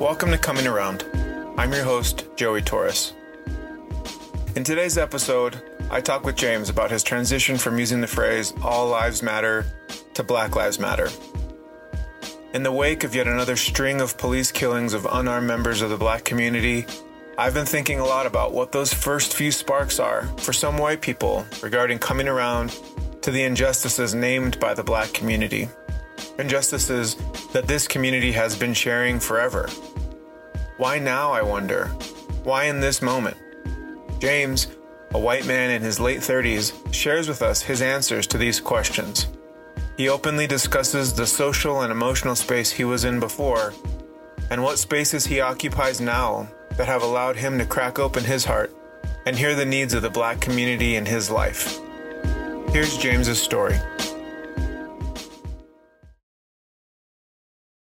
Welcome to Coming Around. I'm your host, Joey Torres. In today's episode, I talk with James about his transition from using the phrase All Lives Matter to Black Lives Matter. In the wake of yet another string of police killings of unarmed members of the black community, I've been thinking a lot about what those first few sparks are for some white people regarding coming around to the injustices named by the black community. Injustices that this community has been sharing forever. Why now, I wonder? Why in this moment? James, a white man in his late 30s, shares with us his answers to these questions. He openly discusses the social and emotional space he was in before and what spaces he occupies now that have allowed him to crack open his heart and hear the needs of the black community in his life. Here's James's story.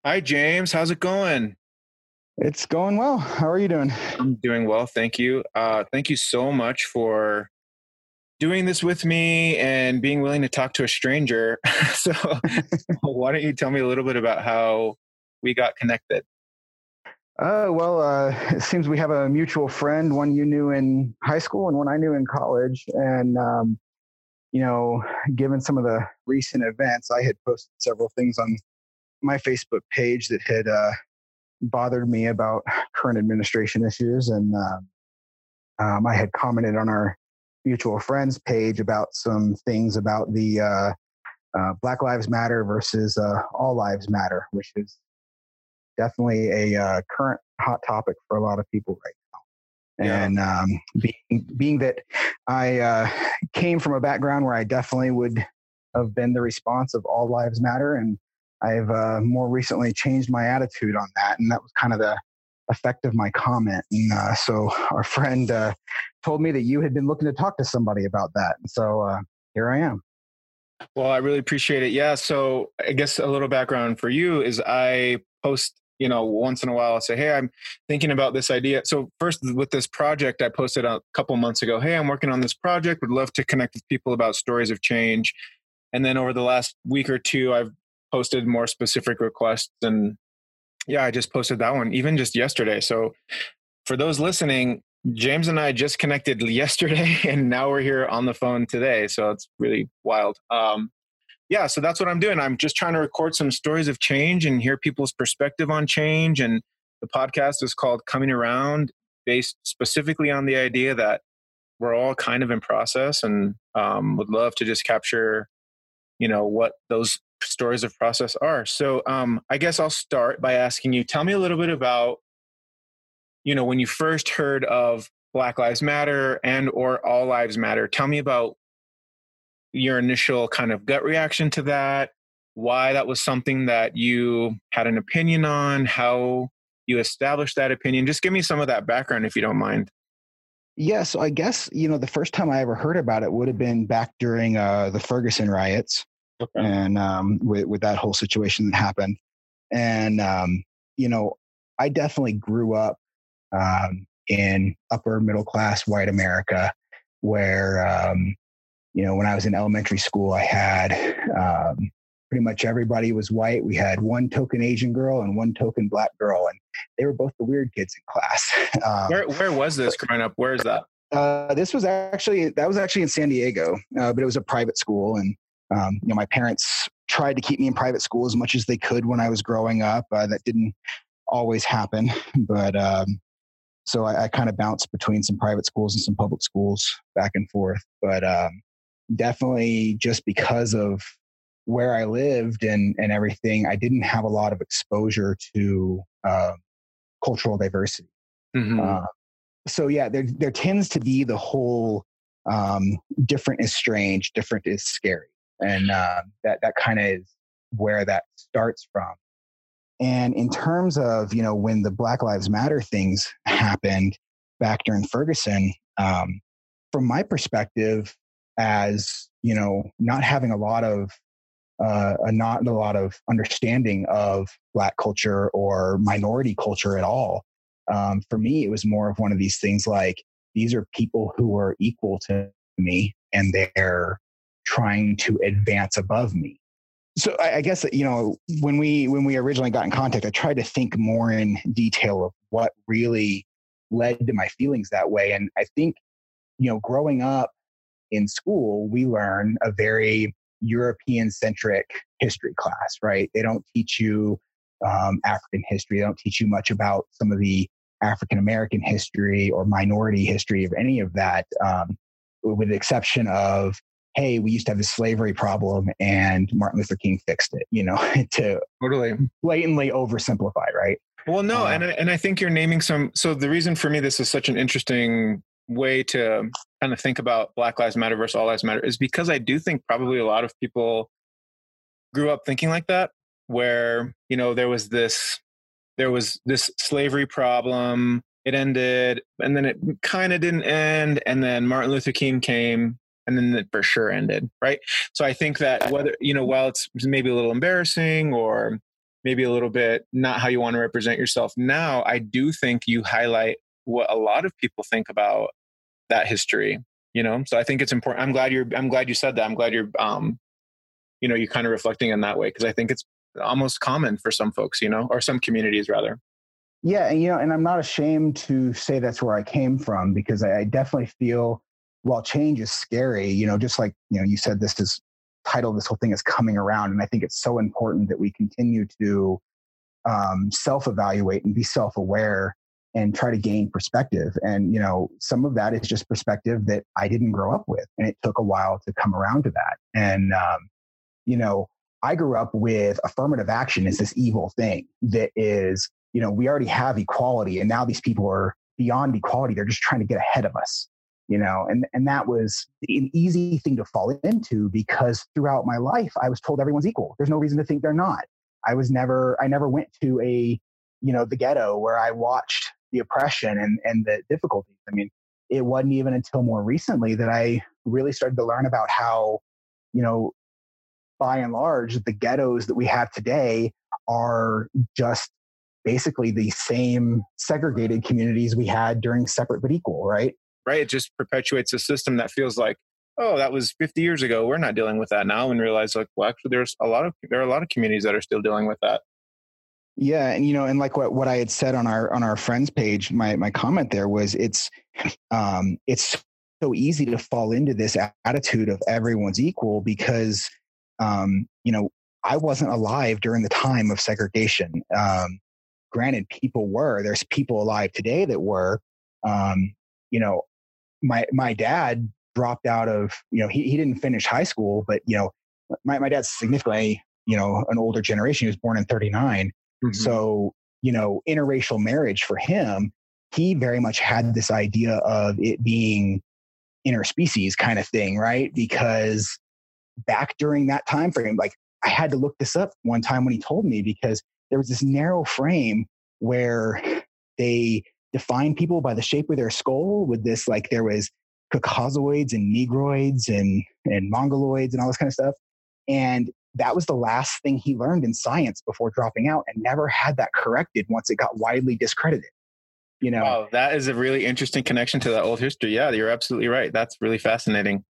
Hi, James. How's it going? It's going well. How are you doing? I'm doing well. Thank you. Uh, thank you so much for doing this with me and being willing to talk to a stranger. so, why don't you tell me a little bit about how we got connected? Uh, well, uh, it seems we have a mutual friend, one you knew in high school and one I knew in college. And, um, you know, given some of the recent events, I had posted several things on my Facebook page that had uh, bothered me about current administration issues, and um, um, I had commented on our mutual friends page about some things about the uh, uh, Black Lives Matter versus uh, All Lives Matter, which is definitely a uh, current hot topic for a lot of people right now. Yeah. And um, being, being that I uh, came from a background where I definitely would have been the response of all lives matter and I've uh, more recently changed my attitude on that, and that was kind of the effect of my comment. And uh, so our friend uh, told me that you had been looking to talk to somebody about that, and so uh, here I am. Well, I really appreciate it. Yeah. So I guess a little background for you is I post you know once in a while i say hey i'm thinking about this idea so first with this project i posted a couple months ago hey i'm working on this project would love to connect with people about stories of change and then over the last week or two i've posted more specific requests and yeah i just posted that one even just yesterday. So for those listening james and i just connected yesterday and now we're here on the phone today. So it's really wild. Um, yeah so that's what i'm doing. I'm just trying to record some stories of change and hear people's perspective on change. And the podcast is called coming around based specifically on the idea that we're all kind of in process and um, would love to just capture you know what those stories of process are. So um, I guess I'll start by asking you, tell me a little bit about, you know, when you first heard of Black Lives Matter and or All Lives Matter. Tell me about your initial kind of gut reaction to that, why that was something that you had an opinion on, how you established that opinion. Just give me some of that background if you don't mind. Yeah, so I guess you know the first time I ever heard about it would have been back during uh, the Ferguson riots, okay. and um, with with that whole situation that happened. And um, you know, I definitely grew up um, in upper middle class white America, where um, you know when I was in elementary school, I had um, pretty much everybody was white. We had one token Asian girl and one token black girl, and they were both the weird kids in class. Um, where where was this growing up? Where is that? Uh, this was actually that was actually in San Diego, uh, but it was a private school, and um, you know, my parents tried to keep me in private school as much as they could when I was growing up. Uh, that didn't always happen, but um, so I, I kind of bounced between some private schools and some public schools back and forth. But um, definitely, just because of where I lived and and everything, I didn't have a lot of exposure to uh, cultural diversity. Mm-hmm. Uh, so yeah, there there tends to be the whole um, different is strange, different is scary and uh, that that kind of is where that starts from. And in terms of you know when the Black Lives Matter things happened back during Ferguson, um, from my perspective, as you know, not having a lot of uh, a not a lot of understanding of Black culture or minority culture at all. Um, for me, it was more of one of these things like these are people who are equal to me and they're trying to advance above me. so I, guess you know when we when we originally got in contact, I tried to think more in detail of what really led to my feelings that way, and I think you know growing up in school, we learn a very European centric history class, right? They don't teach you um, African history. They don't teach you much about some of the African American history or minority history of any of that, um, with the exception of, hey, we used to have a slavery problem and Martin Luther King fixed it, you know, to totally blatantly oversimplify, right? Well, no, uh, and I, and I think you're naming some. So the reason for me this is such an interesting way to kind of think about Black Lives Matter versus All Lives Matter is because I do think probably a lot of people grew up thinking like that, where you know there was this there was this slavery problem. It ended, and then it kind of didn't end, and then Martin Luther King came, and then it for sure ended, right? So I think that whether you know, while it's maybe a little embarrassing or maybe a little bit not how you want to represent yourself now, I do think you highlight what a lot of people think about that history you know? So i think it's important i'm glad you're i'm glad you said that. I'm glad you're um you know you're kind of reflecting in that way because i think it's almost common for some folks you know or some communities rather. Yeah and you know and i'm not ashamed to say that's where i came from because i, I definitely feel while change is scary you know just like you know you said this is title this whole thing is coming around and i think it's so important that we continue to um, self-evaluate and be self-aware and try to gain perspective. And, you know, some of that is just perspective that I didn't grow up with. And it took a while to come around to that. And, um, you know, I grew up with affirmative action is this evil thing that is, you know, we already have equality and now these people are beyond equality. They're just trying to get ahead of us, you know, and, and that was an easy thing to fall into because throughout my life, I was told everyone's equal. There's no reason to think they're not. I was never, I never went to a, you know, the ghetto where I watched the oppression and, and the difficulties. I mean, it wasn't even until more recently that I really started to learn about how, you know, by and large, the ghettos that we have today are just basically the same segregated communities we had during separate but equal, right? Right. It just perpetuates a system that feels like, oh, that was 50 years ago. We're not dealing with that now, and realize like, well, actually, there's a lot of there are a lot of communities that are still dealing with that. Yeah, and you know, and like what what I had said on our on our friends page, my my comment there was it's um it's so easy to fall into this attitude of everyone's equal because um you know, I wasn't alive during the time of segregation. Um granted people were. There's people alive today that were um you know, my my dad dropped out of, you know, he he didn't finish high school, but you know, my my dad's significantly, you know, an older generation. He was born in 39 Mm-hmm. So, you know, interracial marriage for him, he very much had this idea of it being interspecies kind of thing, right? Because back during that time frame, like I had to look this up one time when he told me because there was this narrow frame where they defined people by the shape of their skull with this like there was caucasoids and negroids and and mongoloids and all this kind of stuff. And that was the last thing he learned in science before dropping out and never had that corrected once it got widely discredited you know? Wow, that is a really interesting connection to that old history. Yeah you're absolutely right. That's really fascinating.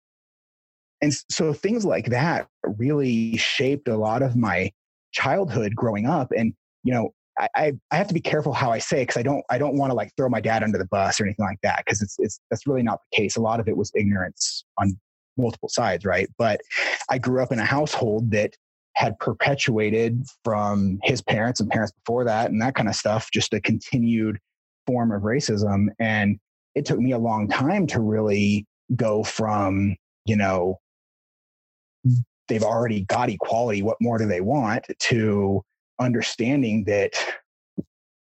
And so things like that really shaped a lot of my childhood growing up. And you know I, I have to be careful how I say it because I don't I don't want to like throw my dad under the bus or anything like that because it's it's that's really not the case. A lot of it was ignorance on multiple sides, right? But I grew up in a household that had perpetuated from his parents and parents before that and that kind of stuff, just a continued form of racism. And it took me a long time to really go from, you know, they've already got equality. What more do they want? To understanding that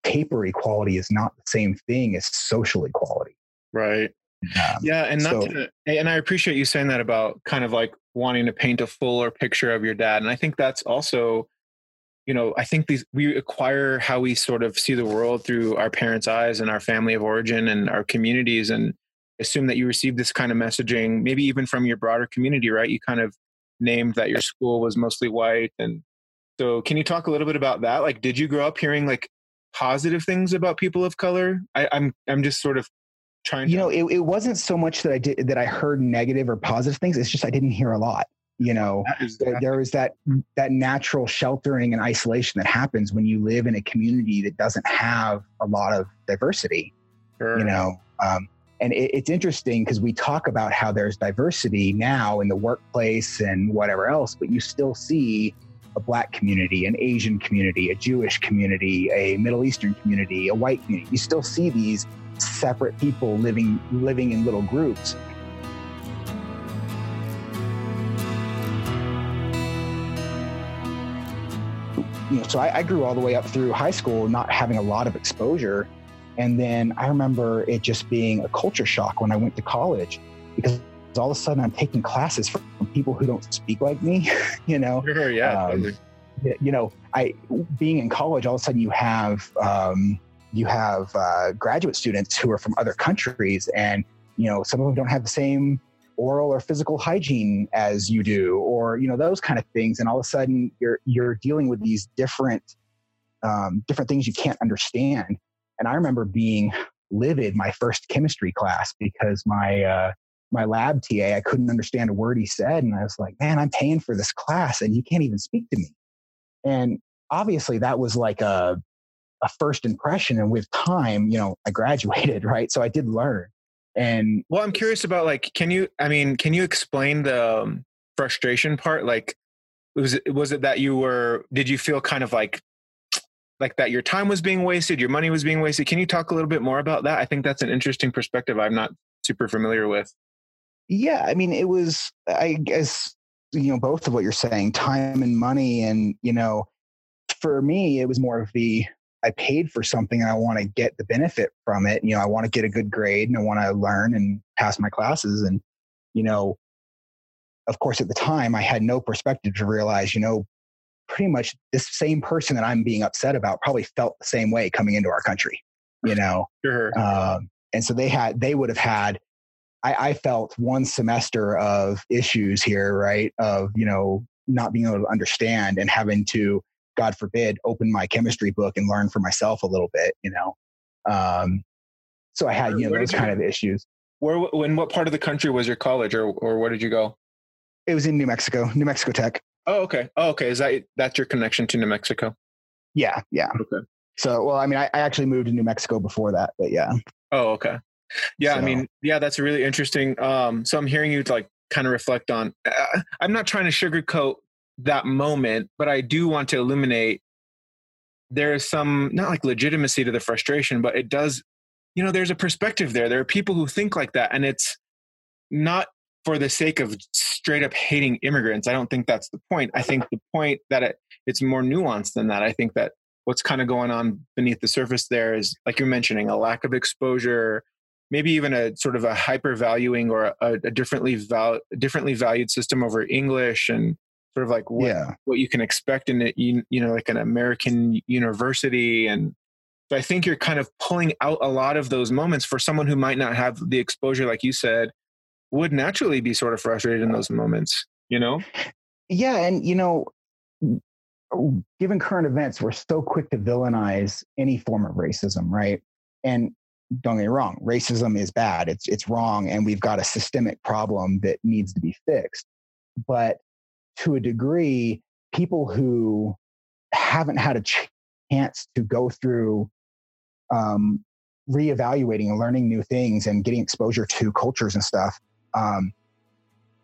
paper equality is not the same thing as social equality. Right. Um, yeah, and not so, to, and I appreciate you saying that about kind of like wanting to paint a fuller picture of your dad, and I think that's also, you know, I think these we acquire how we sort of see the world through our parents' eyes and our family of origin and our communities, and assume that you received this kind of messaging, maybe even from your broader community, right? You kind of named that your school was mostly white, and so can you talk a little bit about that? Like, did you grow up hearing like positive things about people of color? I, I'm I'm just sort of trying To- you know it, it wasn't so much that i did that i heard negative or positive things it's just i didn't hear a lot you know there, there is that that natural sheltering and isolation that happens when you live in a community that doesn't have a lot of diversity sure. you know um, and it, it's interesting because we talk about how there's diversity now in the workplace and whatever else but you still see a black community an asian community a jewish community a middle eastern community a white community you still see these separate people living living in little groups you know, so I, I, grew all the way up through high school, not having a lot of exposure. And then I remember it just being a culture shock when I went to college because all of a sudden I'm taking classes from people who don't speak like me, you know? Sure, yeah. Um, you know, I, being in college, all of a sudden you have, um, you have uh, graduate students who are from other countries and, you know, some of them don't have the same oral or physical hygiene as you do or you know those kind of things and all of a sudden you're you're dealing with these different um, different things you can't understand and i remember being livid my first chemistry class because my uh, my lab ta i couldn't understand a word he said and i was like man i'm paying for this class and you can't even speak to me and obviously that was like a a first impression and with time you know i graduated right so i did learn and well, I'm curious about like, can you? I mean, can you explain the um, frustration part? Like, was it was it that you were? Did you feel kind of like like that your time was being wasted, your money was being wasted? Can you talk a little bit more about that? I think that's an interesting perspective. I'm not super familiar with. Yeah, I mean, it was. I guess you know both of what you're saying, time and money, and you know, for me, it was more of the I paid for something and I want to get the benefit from it. You know, I want to get a good grade and I want to learn and pass my classes. And, you know, of course, at the time, I had no perspective to realize, you know, pretty much this same person that I'm being upset about probably felt the same way coming into our country, you know? Sure. Um, and so they had, they would have had, I, I felt one semester of issues here, right? Of, you know, not being able to understand and having to God forbid, open my chemistry book and learn for myself a little bit, you know. Um, so I had, you know, where those kind of issues. Where, when, what part of the country was your college or, or where did you go? It was in New Mexico, New Mexico Tech. Oh, okay. Oh, okay. Is that, that's your connection to New Mexico? Yeah. Yeah. Okay. So, well, I mean, I, I actually moved to New Mexico before that, but yeah. Oh, okay. Yeah. So. I mean, yeah, that's really interesting. Um, so I'm hearing you like kind of reflect on, uh, I'm not trying to sugarcoat that moment, but I do want to illuminate there is some not like legitimacy to the frustration, but it does, you know, there's a perspective there. There are people who think like that, and it's not for the sake of straight up hating immigrants. I don't think that's the point. I think the point that it, it's more nuanced than that. I think that what's kind of going on beneath the surface there is, like you're mentioning, a lack of exposure, maybe even a sort of a hyper valuing or a, a differently val- differently valued system over English and sort of like what, yeah. what you can expect in it, you, you know, like an American university. And so I think you're kind of pulling out a lot of those moments for someone who might not have the exposure, like you said, would naturally be sort of frustrated in those moments, you know? Yeah. And, you know, given current events, we're so quick to villainize any form of racism, right? And don't get me wrong, racism is bad. It's it's wrong, and we've got a systemic problem that needs to be fixed. But to a degree, people who haven't had a chance to go through um, reevaluating and learning new things and getting exposure to cultures and stuff, um,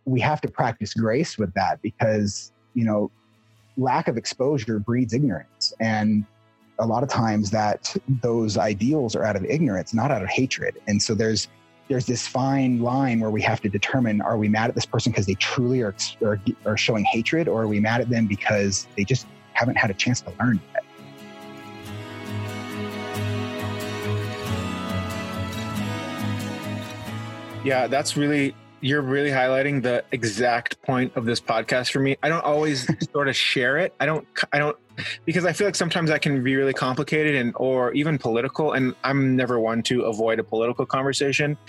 we have to practice grace with that because, you know, lack of exposure breeds ignorance. And a lot of times that those ideals are out of ignorance, not out of hatred. And so there's there's this fine line where we have to determine are we mad at this person because they truly are, are, are showing hatred or are we mad at them because they just haven't had a chance to learn yet yeah that's really you're really highlighting the exact point of this podcast for me i don't always sort of share it i don't i don't because I feel like sometimes that can be really complicated and or even political. And I'm never one to avoid a political conversation,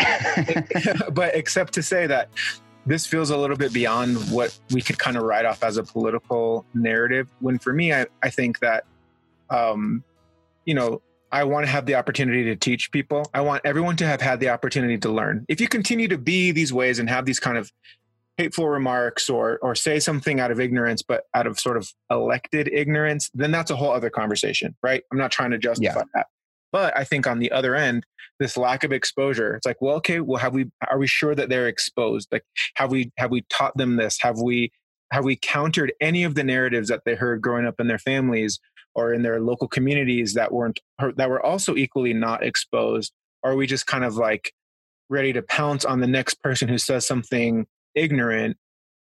but except to say that this feels a little bit beyond what we could kind of write off as a political narrative. When for me, I, I think that, um, you know, I want to have the opportunity to teach people. I want everyone to have had the opportunity to learn. If you continue to be these ways and have these kind of hateful remarks or or say something out of ignorance but out of sort of elected ignorance then that's a whole other conversation right i'm not trying to justify yeah. that but i think on the other end this lack of exposure it's like well okay well have we are we sure that they're exposed like have we have we taught them this have we have we countered any of the narratives that they heard growing up in their families or in their local communities that weren't that were also equally not exposed are we just kind of like ready to pounce on the next person who says something ignorant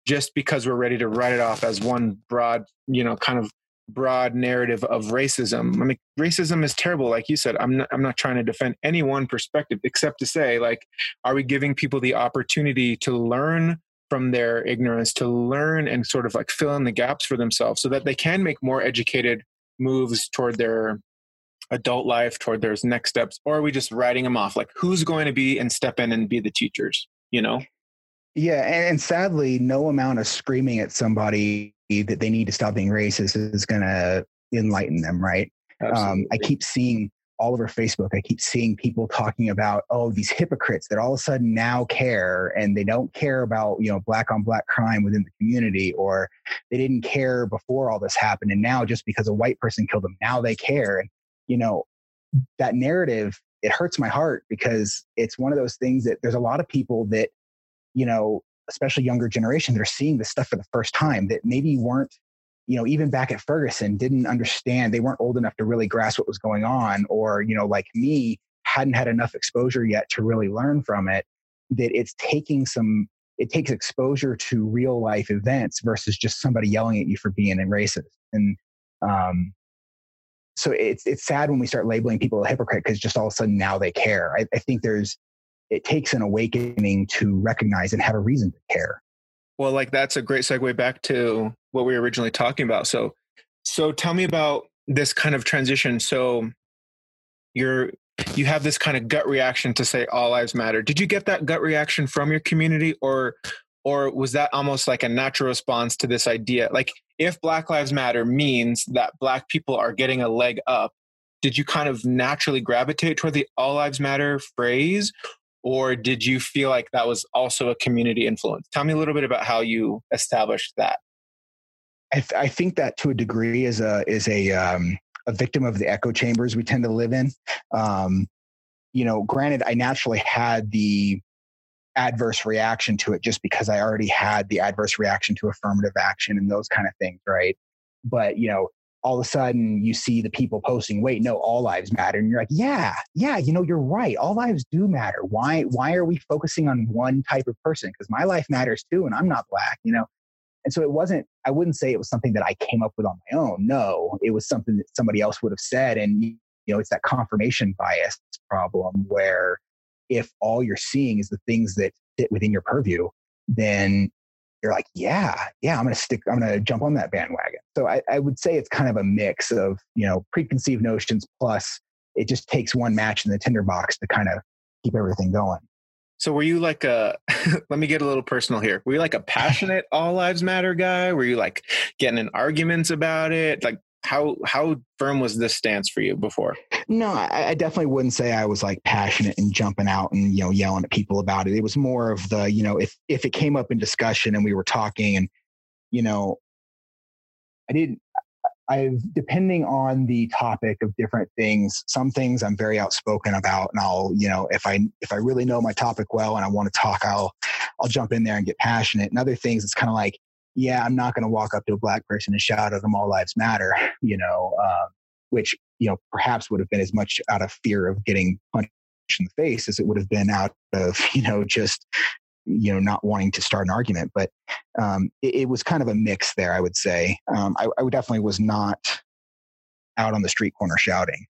just because we're ready to write it off as one broad, you know, kind of broad narrative of racism. I mean, racism is terrible, like you said. I'm not, I'm not trying to defend any one perspective, except to say, like, are we giving people the opportunity to learn from their ignorance, to learn and sort of like fill in the gaps for themselves, so that they can make more educated moves toward their adult life, toward their next steps, or are we just writing them off? Like, who's going to be and step in and be the teachers? You know? Yeah, and, and sadly, no amount of screaming at somebody that they need to stop being racist is going to enlighten them, right? Um, I keep seeing all over Facebook, I keep seeing people talking about, oh, these hypocrites that all of a sudden now care and they don't care about, you know, black on black crime within the community, or they didn't care before all this happened. And now just because a white person killed them, now they care. And, you know, that narrative, it hurts my heart because it's one of those things that there's a lot of people that you know, especially younger generation that are seeing this stuff for the first time that maybe weren't, you know, even back at Ferguson didn't understand. They weren't old enough to really grasp what was going on, or, you know, like me, hadn't had enough exposure yet to really learn from it. That it's taking some, it takes exposure to real life events versus just somebody yelling at you for being a racist. And, um, so it's it's sad when we start labeling people a hypocrite because just all of a sudden now they care. I, I think there's it takes an awakening to recognize and have a reason to care. Well, like that's a great segue back to what we were originally talking about. So, so tell me about this kind of transition. So, you're you have this kind of gut reaction to say all lives matter. Did you get that gut reaction from your community, or or was that almost like a natural response to this idea? Like, if Black Lives Matter means that Black people are getting a leg up, did you kind of naturally gravitate toward the all lives matter phrase or did you feel like that was also a community influence? Tell me a little bit about how you established that. I, th- I think that to a degree is a is a um, a victim of the echo chambers we tend to live in. Um, you know, granted, I naturally had the adverse reaction to it just because I already had the adverse reaction to affirmative action and those kind of things, right? But you know, all of a sudden you see the people posting, wait, no, all lives matter. And you're like, yeah, yeah, you know, you're right. All lives do matter. Why, why are we focusing on one type of person? Because my life matters too, and I'm not black, you know? And so it wasn't, I wouldn't say it was something that I came up with on my own. No, it was something that somebody else would have said. And, you know, it's that confirmation bias problem where if all you're seeing is the things that fit within your purview, then you're like, yeah, yeah, I'm going to stick, I'm going to jump on that bandwagon. So I, I would say it's kind of a mix of, you know, preconceived notions plus it just takes one match in the tinderbox to kind of keep everything going. So were you like a let me get a little personal here. Were you like a passionate all lives matter guy? Were you like getting in arguments about it? Like how how firm was this stance for you before? No, I, I, definitely wouldn't say I was like passionate and jumping out and you know yelling at people about it. It was more of the you know if if it came up in discussion and we were talking and you know I didn't. I've depending on the topic of different things. Some things I'm very outspoken about, and I'll you know if I if I really know my topic well and I want to talk, I'll I'll jump in there and get passionate. And other things, it's kind of like yeah, I'm not going to walk up to a black person and shout at them all lives matter, you know, uh, which, you know, perhaps would have been as much out of fear of getting punched in the face as it would have been out of, you know, just, you know, not wanting to start an argument. But um, it, it, was kind of a mix there, I would say. Um, I, I definitely was not out on the street corner shouting.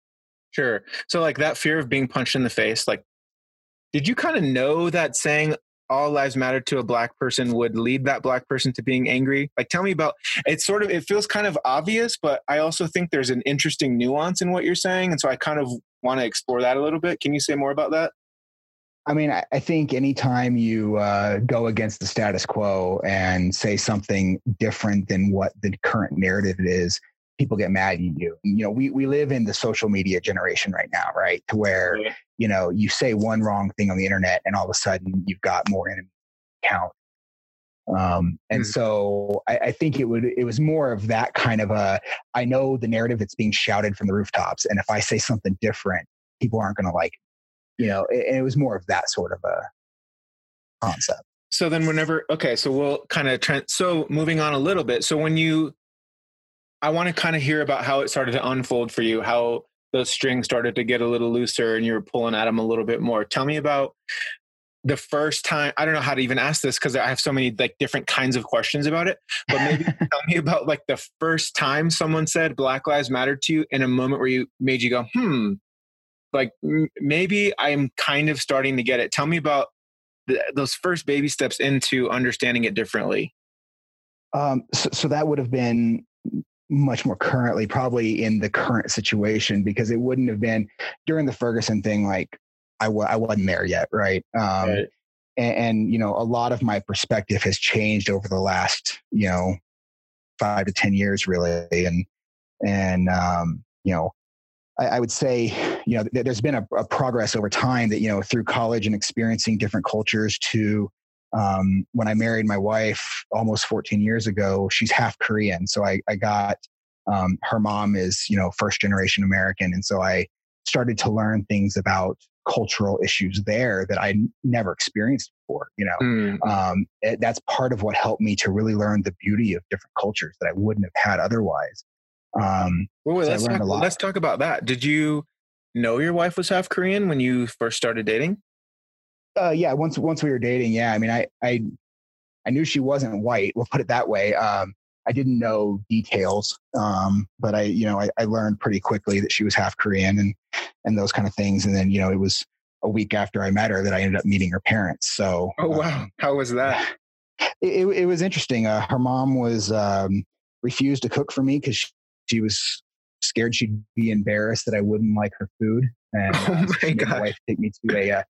Sure. So, like that fear of being punched in the face, like, did you kind of know that saying all lives matter to a black person would lead that black person to being angry like tell me about it's sort of it feels kind of obvious but i also think there's an interesting nuance in what you're saying and so i kind of want to explore that a little bit can you say more about that I mean, I, think anytime you uh, go against the status quo and say something different than what the current narrative is, people get mad at you. You know, we, we live in the social media generation right now, right? To where, yeah. you know, you say one wrong thing on the internet and all of a sudden you've got more enemy count. Um, and mm. so I, I, think it would it was more of that kind of a I know the narrative that's being shouted from the rooftops, and if I say something different, people aren't going to like it. You know, and it was more of that sort of a concept. So then, whenever okay, so we'll kind of trend. So moving on a little bit. So when you, I want to kind of hear about how it started to unfold for you, how those strings started to get a little looser, and you were pulling at them a little bit more. Tell me about the first time i don't know how to even ask this because i have so many like different kinds of questions about it but maybe tell me about like the first time someone said black lives matter to you in a moment where you made you go hmm like m- maybe i'm kind of starting to get it tell me about the, those first baby steps into understanding it differently um, so, so that would have been much more currently probably in the current situation because it wouldn't have been during the ferguson thing like I w- I wasn't there yet, right? Um, right. And, and, you know, a lot of my perspective has changed over the last, you know, five to ten years, really, and and um, you know, I, I, would say, you know, th- there's been a, a, progress over time that you know through college and experiencing different cultures to um, when I married my wife almost 14 years ago, she's half Korean. So I, I got um, her mom is, you know, first generation American. And so I started to learn things about cultural issues there that I never experienced before. You know, mm. um, it, that's part of what helped me to really learn the beauty of different cultures that I wouldn't have had otherwise. Um, well, wait, let's, talk, let's talk about that. Did you know your wife was half Korean when you first started dating? Uh, yeah, once once we were dating, yeah. I mean, I I I knew she wasn't white. We'll put it that way. Um, I didn't know details, um, but I, you know, I, I, learned pretty quickly that she was half Korean and and those kind of things. And then, you know, it was a week after I met her that I ended up meeting her parents. So, oh wow, um, how was that? It, it, it was interesting. Uh, her mom was um, refused to cook for me because she, she, was scared she'd be embarrassed that I wouldn't like her food. And oh uh, my god, my wife take me to a. Uh,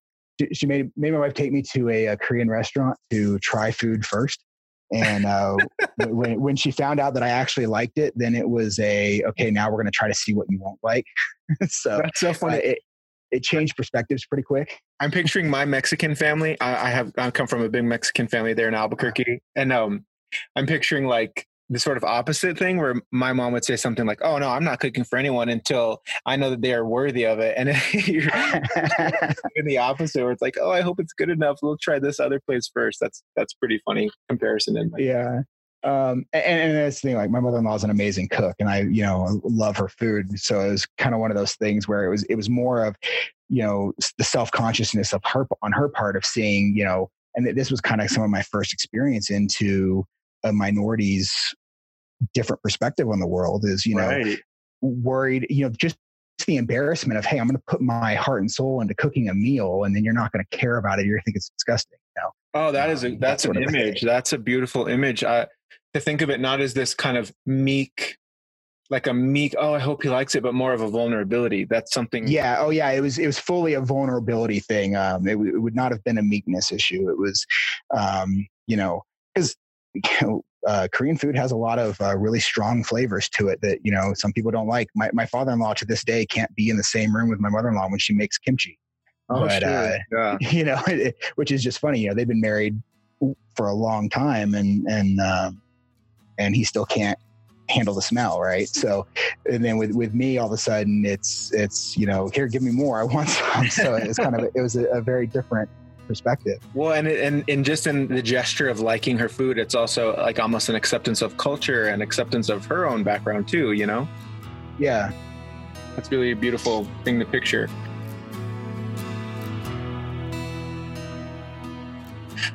she made made my wife take me to a, a Korean restaurant to try food first. And uh, when, when she found out that I actually liked it, then it was a okay. Now we're going to try to see what you won't like. so that's so funny. Uh, it, it changed perspectives pretty quick. I'm picturing my Mexican family. I, I have I come from a big Mexican family there in Albuquerque, and um, I'm picturing like the sort of opposite thing where my mom would say something like, "Oh no, I'm not cooking for anyone until I know that they are worthy of it," and you're in the opposite where it's like, "Oh, I hope it's good enough. We'll try this other place first. That's that's pretty funny comparison. In yeah. Um, and, and that's the thing, like my mother-in-law is an amazing cook and I, you know, love her food. So it was kind of one of those things where it was, it was more of, you know, the self-consciousness of her on her part of seeing, you know, and this was kind of some of my first experience into a minority's different perspective on the world is, you know, right. worried, you know, just the embarrassment of, hey, I'm going to put my heart and soul into cooking a meal, and then you're not going to care about it. You're think it's disgusting. You know? Oh, that is a um, that's, an image. That's a beautiful image. I, to think of it not as this kind of meek like a meek oh i hope he likes it but more of a vulnerability that's something yeah oh yeah it was it was fully a vulnerability thing um it, it would not have been a meekness issue it was um you know because you know, uh, Korean food has a lot of uh, really strong flavors to it that you know some people don't like. My my father in law to this day can't be in the same room with my mother in law when she makes kimchi. Oh, but, uh, yeah. you know, which is just funny. You know, they've been married for a long time, and and um, and he still can't handle the smell, right? So, and then with with me, all of a sudden, it's it's you know, here, give me more. I want some. So it's kind of it was a, a very different perspective. Well, and and and just in the gesture of liking her food, it's also like almost an acceptance of culture and acceptance of her own background too. You know? Yeah, that's really a beautiful thing to picture.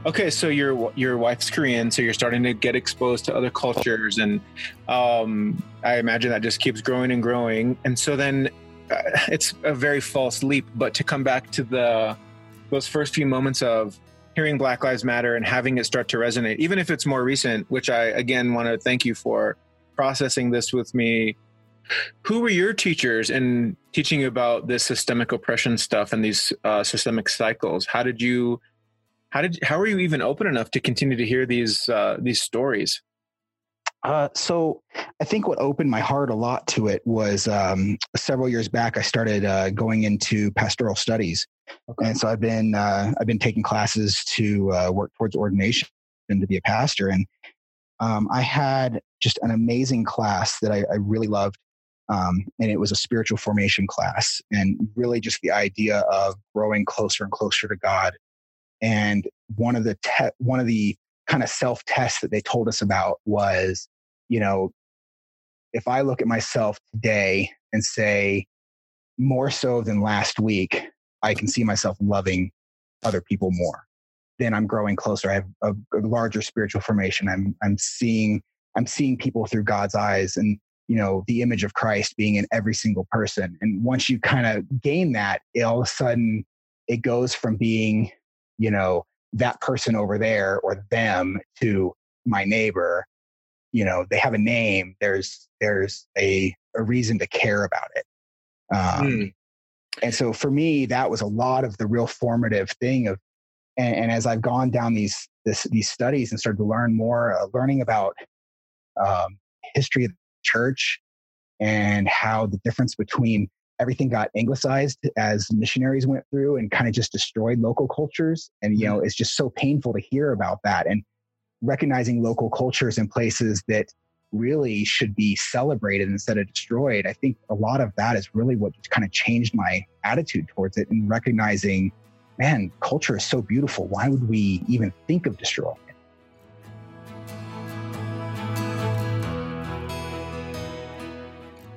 Okay, so your your wife's Korean, so you're starting to get exposed to other cultures, and um, I imagine that just keeps growing and growing. And so then, uh, it's a very false leap. But to come back to the those first few moments of hearing Black Lives Matter and having it start to resonate, even if it's more recent, which I again want to thank you for processing this with me. Who were your teachers in teaching you about this systemic oppression stuff and these uh, systemic cycles? How did you, how did, how were you even open enough to continue to hear these uh, these stories? Uh, so I think what opened my heart a lot to it was um, several years back. I started uh, going into pastoral studies, okay. and so I've been uh, I've been taking classes to uh, work towards ordination. been to be a pastor. And um, I had just an amazing class that I, I really loved. Um, and it was a spiritual formation class and really just the idea of growing closer and closer to God. And one of the te- one of the kind of self test that they told us about was, you know, if I look at myself today and say, more so than last week, I can see myself loving other people more. Then I'm growing closer. I have a, larger spiritual formation. I'm I'm seeing I'm seeing people through God's eyes and you know the image of Christ being in every single person. And once you kind of gain that, all of a sudden it goes from being you know that person over there or them to my neighbor you know they have a name there's there's a, a reason to care about it um, mm. and so for me that was a lot of the real formative thing of and, and as i've gone down these this, these studies and started to learn more uh, learning about um, history of the church and how the difference between everything got anglicized as missionaries went through and kind of just destroyed local cultures and you know mm. it's just so painful to hear about that and recognizing local cultures and places that really should be celebrated instead of destroyed. I think a lot of that is really what kind of changed my attitude towards it and recognizing, man, culture is so beautiful. Why would we even think of destroying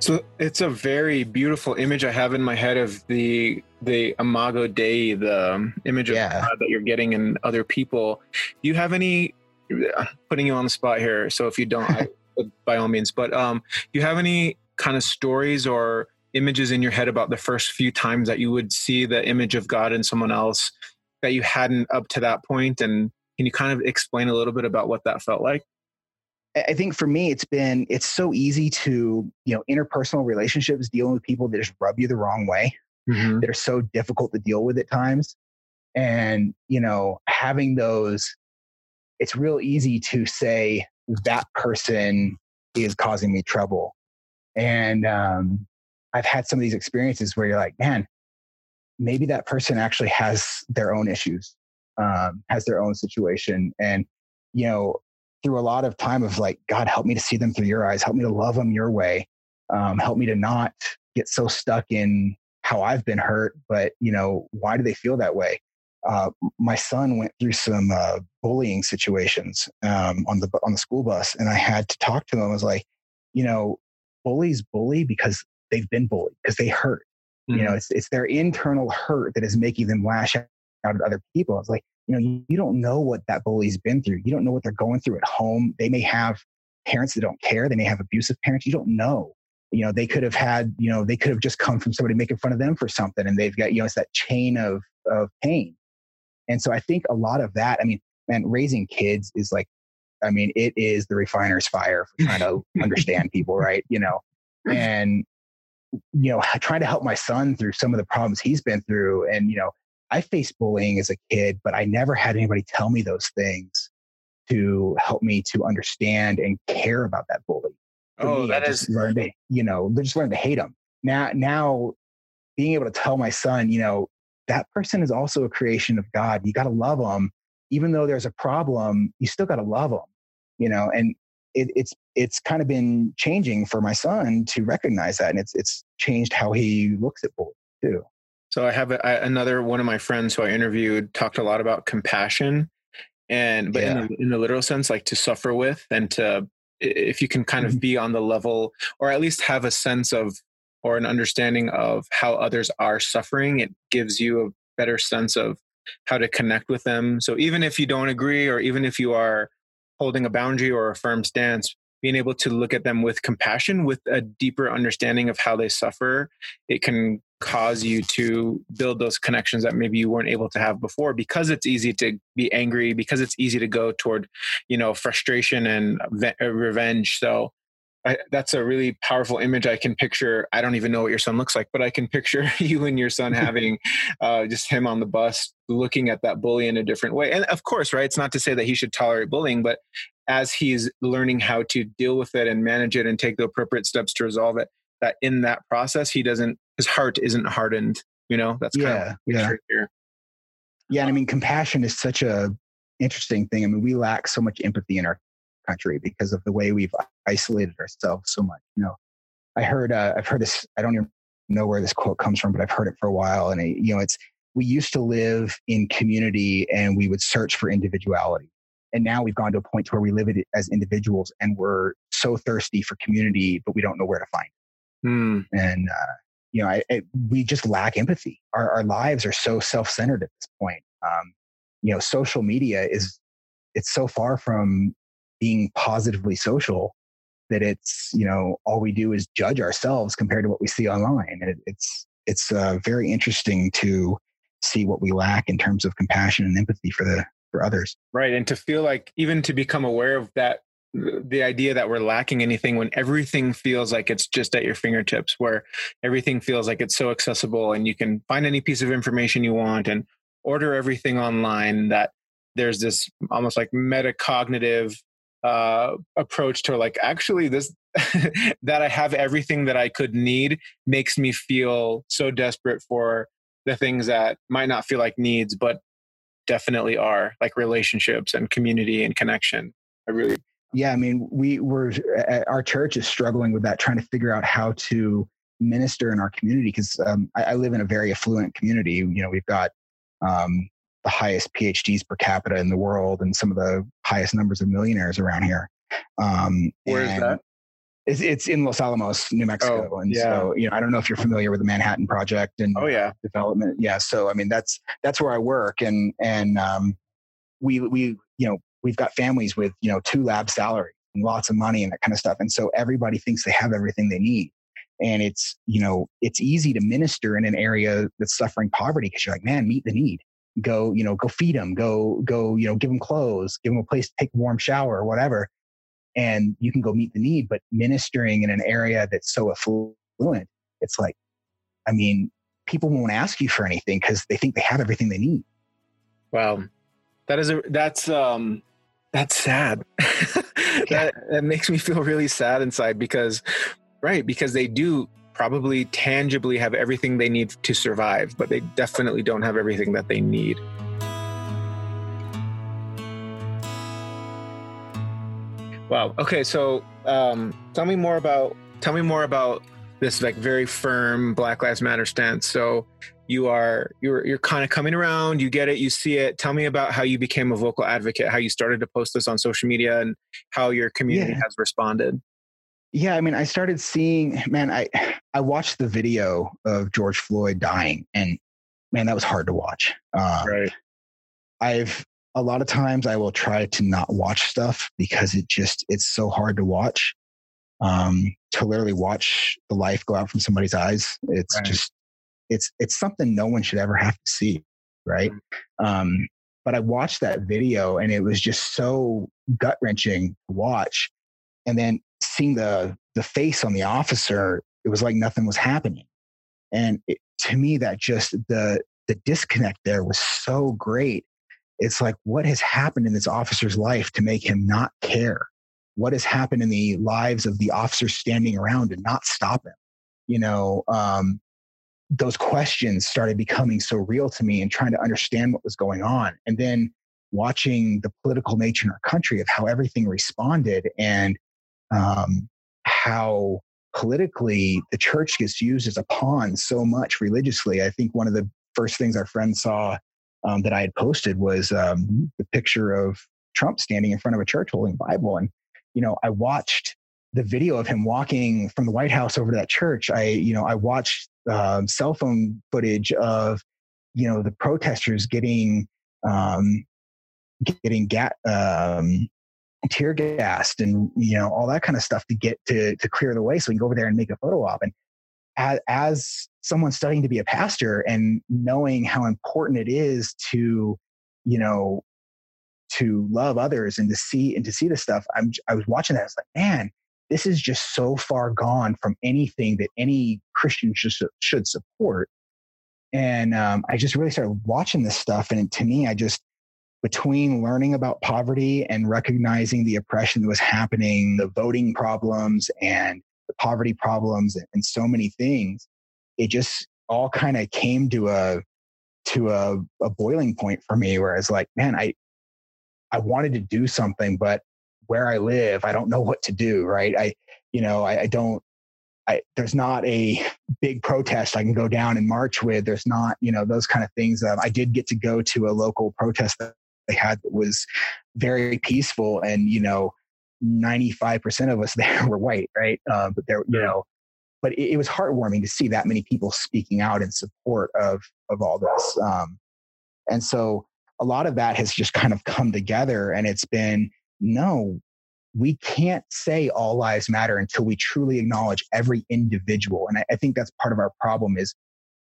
So it's a very beautiful image I have in my head of the the imago Dei, the image of yeah. God that you're getting in other people. Do you have any putting you on the spot here. So if you don't, I, by all means. But um, you have any kind of stories or images in your head about the first few times that you would see the image of God in someone else that you hadn't up to that point? And can you kind of explain a little bit about what that felt like? I think for me, it's been it's so easy to you know interpersonal relationships dealing with people that just rub you the wrong way, mm-hmm. that are so difficult to deal with at times, and you know having those it's real easy to say that person is causing me trouble. And um, I've had some of these experiences where you're like, man, maybe that person actually has their own issues, um, has their own situation. And, you know, through a lot of time of like, God, help me to see them through your eyes, help me to love them your way, um, help me to not get so stuck in how I've been hurt, but, you know, why do they feel that way? uh, my son went through some uh, bullying situations um, on the on the school bus, and I had to talk to him. I was like, you know, bullies bully because they've been bullied because they hurt. Mm-hmm. You know, mm-hmm. it's it's their internal hurt that is making them lash out at other people. I was like, you know, you, you don't know what that bully's been through. You don't know what they're going through at home. They may have parents that don't care. They may have abusive parents. You don't know you know they could have had you know they could have just come from somebody making fun of them for something and they've got you know it's that chain of of pain and so I think a lot of that, I mean, man, raising kids is like, I mean, it is the refiner's fire for trying to understand people, right? You know, and, you know, trying to help my son through some of the problems he's been through. And, you know, I faced bullying as a kid, but I never had anybody tell me those things to help me to understand and care about that bully. For oh, me, that is learned to, you know, they just learned to hate them. Now, now being able to tell my son, you know, that person is also a creation of God. You got to love them. Even though there's a problem, you still got to love them, you know, and it, it's, it's kind of been changing for my son to recognize that. And it's, it's changed how he looks at bullying too. So I have a, I, another one of my friends who I interviewed talked a lot about compassion and, but yeah. in, the, in the literal sense, like to suffer with and to, if you can kind of mm-hmm. be on the level or at least have a sense of or an understanding of how others are suffering, it gives you a better sense of how to connect with them. So even if you don't agree, or even if you are holding a boundary or a firm stance, being able to look at them with compassion, with a deeper understanding of how they suffer, it can cause you to build those connections that maybe you weren't able to have before because it's easy to be angry because it's easy to go toward you know frustration and revenge so I, that's a really powerful image. I can picture. I don't even know what your son looks like, but I can picture you and your son having uh, just him on the bus, looking at that bully in a different way. And of course, right? It's not to say that he should tolerate bullying, but as he's learning how to deal with it and manage it and take the appropriate steps to resolve it, that in that process, he doesn't. His heart isn't hardened. You know, that's yeah, yeah. Here. Yeah, and I mean, compassion is such a interesting thing. I mean, we lack so much empathy in our country because of the way we've isolated ourselves so much. You know, I heard, uh, I've heard this, I don't even know where this quote comes from, but I've heard it for a while. And, it, you know, it's, we used to live in community and we would search for individuality. And now we've gone to a point to where we live it as individuals and we're so thirsty for community, but we don't know where to find it. Mm. And, uh, you know, I, I, we just lack empathy. Our, our lives are so self-centered at this point. Um, you know, social media is, it's so far from being positively social that it's, you know, all we do is judge ourselves compared to what we see online. It, it's, it's uh, very interesting to see what we lack in terms of compassion and empathy for the for others. Right. And to feel like even to become aware of that the idea that we're lacking anything when everything feels like it's just at your fingertips where everything feels like it's so accessible and you can find any piece of information you want and order everything online that there's this almost like metacognitive uh, approach to like actually this that i have everything that i could need makes me feel so desperate for the things that might not feel like needs but definitely are like relationships and community and connection. I really yeah, I mean, we were our church is struggling with that, trying to figure out how to minister in our community because um, I, I, live in a very affluent community. You know, we've got um, the highest PhDs per capita in the world and some of the highest numbers of millionaires around here. Um, Where is that? It's, it's in Los Alamos, New Mexico, oh, and yeah. so you know I don't know if you're familiar with the Manhattan Project and oh yeah. development. Yeah, so I mean that's that's where I work, and and um, we we you know we've got families with you know two lab salary and lots of money and that kind of stuff, and so everybody thinks they have everything they need, and it's you know it's easy to minister in an area that's suffering poverty because you're like man meet the need. Go you know go feed them go go you know give them clothes. Give them a place to take a warm shower or whatever and you can go meet the need. But ministering in an area that's so affluent, it's like, I mean, people won't ask you for anything because they think they have everything they need. Wow, that is a that's um that's sad. that that makes me feel really sad inside because, right? Because they do probably tangibly have everything they need to survive, but they definitely don't have everything that they need. Wow. Okay. So, um, tell me more about tell me more about this like very firm Black Lives Matter stance. So, you are you're you're kind of coming around. You get it. You see it. Tell me about how you became a vocal advocate. How you started to post this on social media, and how your community yeah. has responded. Yeah, I mean, I started seeing. Man, I I watched the video of George Floyd dying, and man, that was hard to watch. Um, right. I've a lot of times I will try to not watch stuff because it just it's so hard to watch. Um, to literally watch the life go out from somebody's eyes, it's right. just it's it's something no one should ever have to see, right? Mm-hmm. Um, but I watched that video and it was just so gut wrenching to watch, and then seeing the the face on the officer, it was like nothing was happening, and it, to me that just the the disconnect there was so great it's like what has happened in this officer's life to make him not care? What has happened in the lives of the officers standing around and not stop him? You know um, those questions started becoming so real to me and trying to understand what was going on. And then watching the political nature in our country of how everything responded and um, how politically the church gets used as a pawn so much religiously i think one of the first things our friends saw um, that I had posted was um, the picture of Trump standing in front of a church holding Bible. And, you know, I watched the video of him walking from the White House over to that church. I, you know, I watched um, cell phone footage of, you know, the protesters getting, um, getting ga- um, tear gassed and, you know, all that kind of stuff to get to, to clear the way so we can go over there and make a photo op. And as, as someone studying to be a pastor and knowing how important it is to, you know, to love others and to see and to see this stuff, I'm I was watching that. I was like, man, this is just so far gone from anything that any Christian should should support. And um, I just really started watching this stuff, and to me, I just between learning about poverty and recognizing the oppression that was happening, the voting problems, and the poverty problems and so many things it just all kind of came to a to a, a boiling point for me where I was like, man, I I wanted to do something, but where I live, I don't know what to do. Right. I, you know, I, I don't, I, there's not a big protest I can go down and march with. There's not, you know, those kind of things. Um, I did get to go to a local protest that they had that was very peaceful, and you know, 95% of us there were white, right? Uh, but there, you know, but it, it, was heartwarming to see that many people speaking out in support of of all this. Um, and so a lot of that has just kind of come together, and it's been no, we can't say all lives matter until we truly acknowledge every individual. And I, I think that's part of our problem is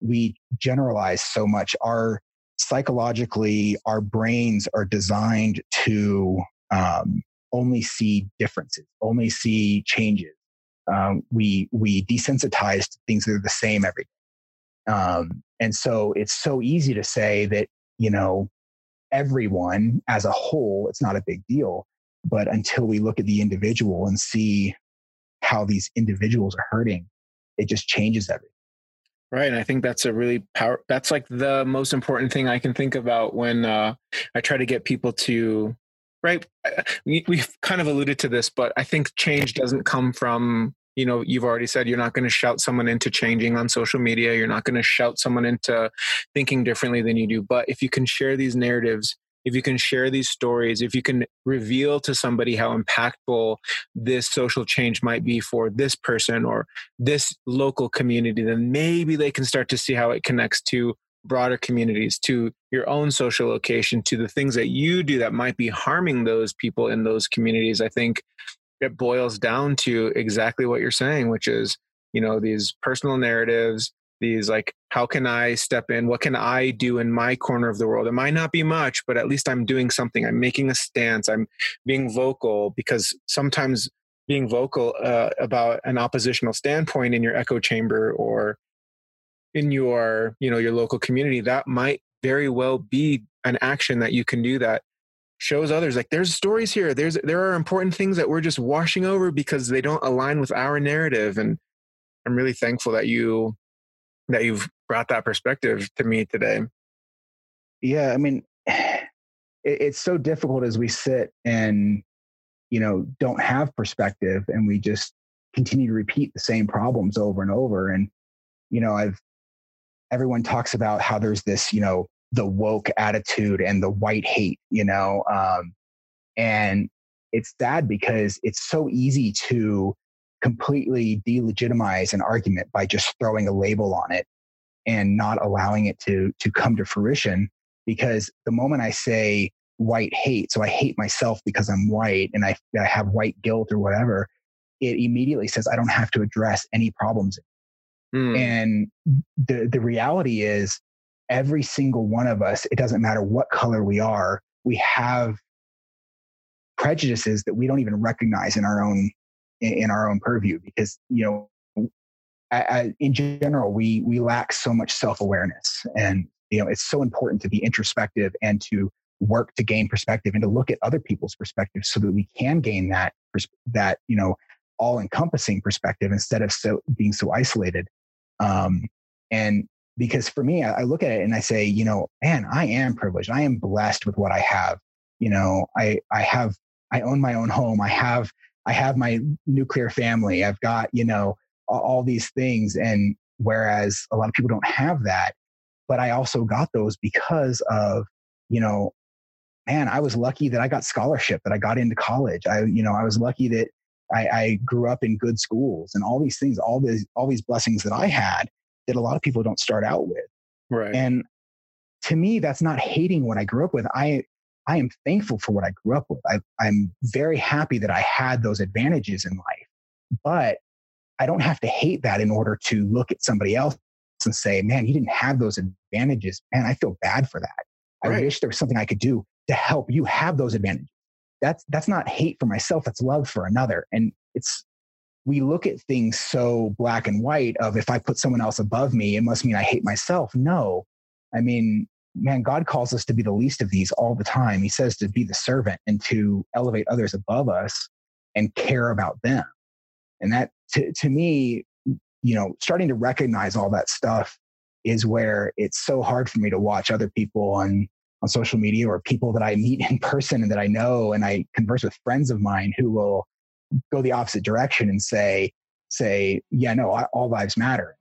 we generalize so much. Our psychologically, our brains are designed to um, only see differences, only see changes. Um, we we desensitize to things that are the same every day, um, and so it's so easy to say that you know everyone as a whole, it's not a big deal. But until we look at the individual and see how these individuals are hurting, it just changes everything. Right. And I think that's a really power that's like the most important thing I can think about when uh, I try to get people to right we, we've kind of alluded to this but i think change doesn't come from you know you've already said you're not going to shout someone into changing on social media you're not going to shout someone into thinking differently than you do but if you can share these narratives if you can share these stories, if you can reveal to somebody how impactful this social change might be for this person or this local community, then maybe they can start to see how it connects to broader communities, to your own social location, to the things that you do that might be harming those people in those communities. I think it boils down to exactly what you're saying, which is, you know, these personal narratives, these like how can i step in? What can i do in my corner of the world? It might not be much but at least i'm doing something. I'm making a stance. I'm being vocal because sometimes being vocal uh, about an oppositional standpoint in your echo chamber or in your you know your local community that might very well be an action that you can do that shows others like there's stories here there's there are important things that we're just washing over because they don't align with our narrative and i'm really thankful that you that you've brought that perspective to me today. Yeah, I mean, it, it's so difficult as we sit and you know don't have perspective, and we just continue to repeat the same problems over and over. And you know, I've everyone talks about how there's this you know the woke attitude and the white hate, you know, um, and it's sad because it's so easy to completely delegitimize an argument by just throwing a label on it and not allowing it to to come to fruition because the moment i say white hate so i hate myself because i'm white and i, I have white guilt or whatever it immediately says i don't have to address any problems mm. and the the reality is every single one of us it doesn't matter what color we are we have prejudices that we don't even recognize in our own in our own purview because you know in general we we lack so much self-awareness and you know it's so important to be introspective and to work to gain perspective and to look at other people's perspective so that we can gain that that you know all encompassing perspective instead of so being so isolated. Um, and because for me I, I look at it and i say you know man i am privileged i am blessed with what i have you know i i have i own my own home i have I have my nuclear family. I've got, you know, all these things. And whereas a lot of people don't have that, but I also got those because of, you know, man, I was lucky that I got scholarship, that I got into college. I, you know, I was lucky that I, I grew up in good schools and all these things, all these, all these blessings that I had that a lot of people don't start out with. Right. And to me, that's not hating what I grew up with. I, I am thankful for what I grew up with. I, I'm very happy that I had those advantages in life, but I don't have to hate that in order to look at somebody else and say, man, you didn't have those advantages. Man, I feel bad for that. Right. I wish there was something I could do to help you have those advantages. That's, that's not hate for myself. That's love for another. And it's, we look at things so black and white of if I put someone else above me, it must mean I hate myself. No, I mean, man, God calls us to be the least of these all the time. He says to be the servant and to elevate others above us and care about them. And that, to, to me, you know, starting to recognize all that stuff is where it's so hard for me to watch other people on on social media or people that I meet in person and that I know and I converse with friends of mine who will go the opposite direction and say say yeah no all lives matter.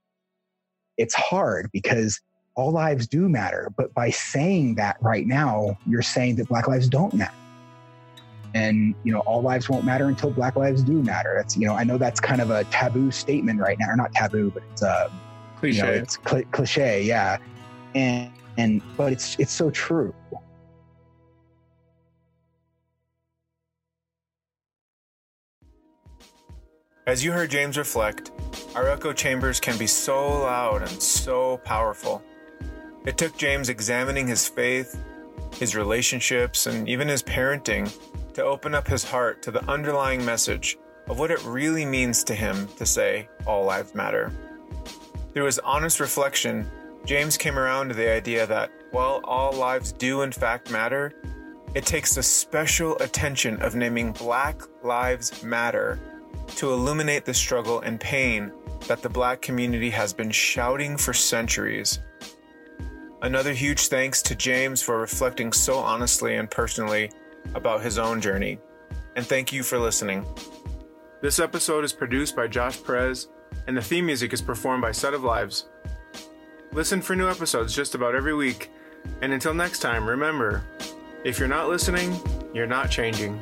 It's hard because all lives do matter but by saying that right now you're saying that black lives don't matter. And you know all lives won't matter until black lives do matter. That's you know i know that's kind of a taboo statement right now or not taboo but it's a cliche you know, it's cl- cliche yeah. And and but it's it's so true as you heard james reflect our echo chambers can be so loud and so powerful it took james examining his faith his relationships and even his parenting to open up his heart to the underlying message of what it really means to him to say, All lives matter. Through his honest reflection, James came around to the idea that while all lives do in fact matter, it takes the special attention of naming Black Lives Matter to illuminate the struggle and pain that the black community has been shouting for centuries. Another huge thanks to James for reflecting so honestly and personally about his own journey. And thank you for listening. This episode is produced by Josh Perez, and the theme music is performed by Set of Lives. Listen for new episodes just about every week. And until next time, remember if you're not listening, you're not changing.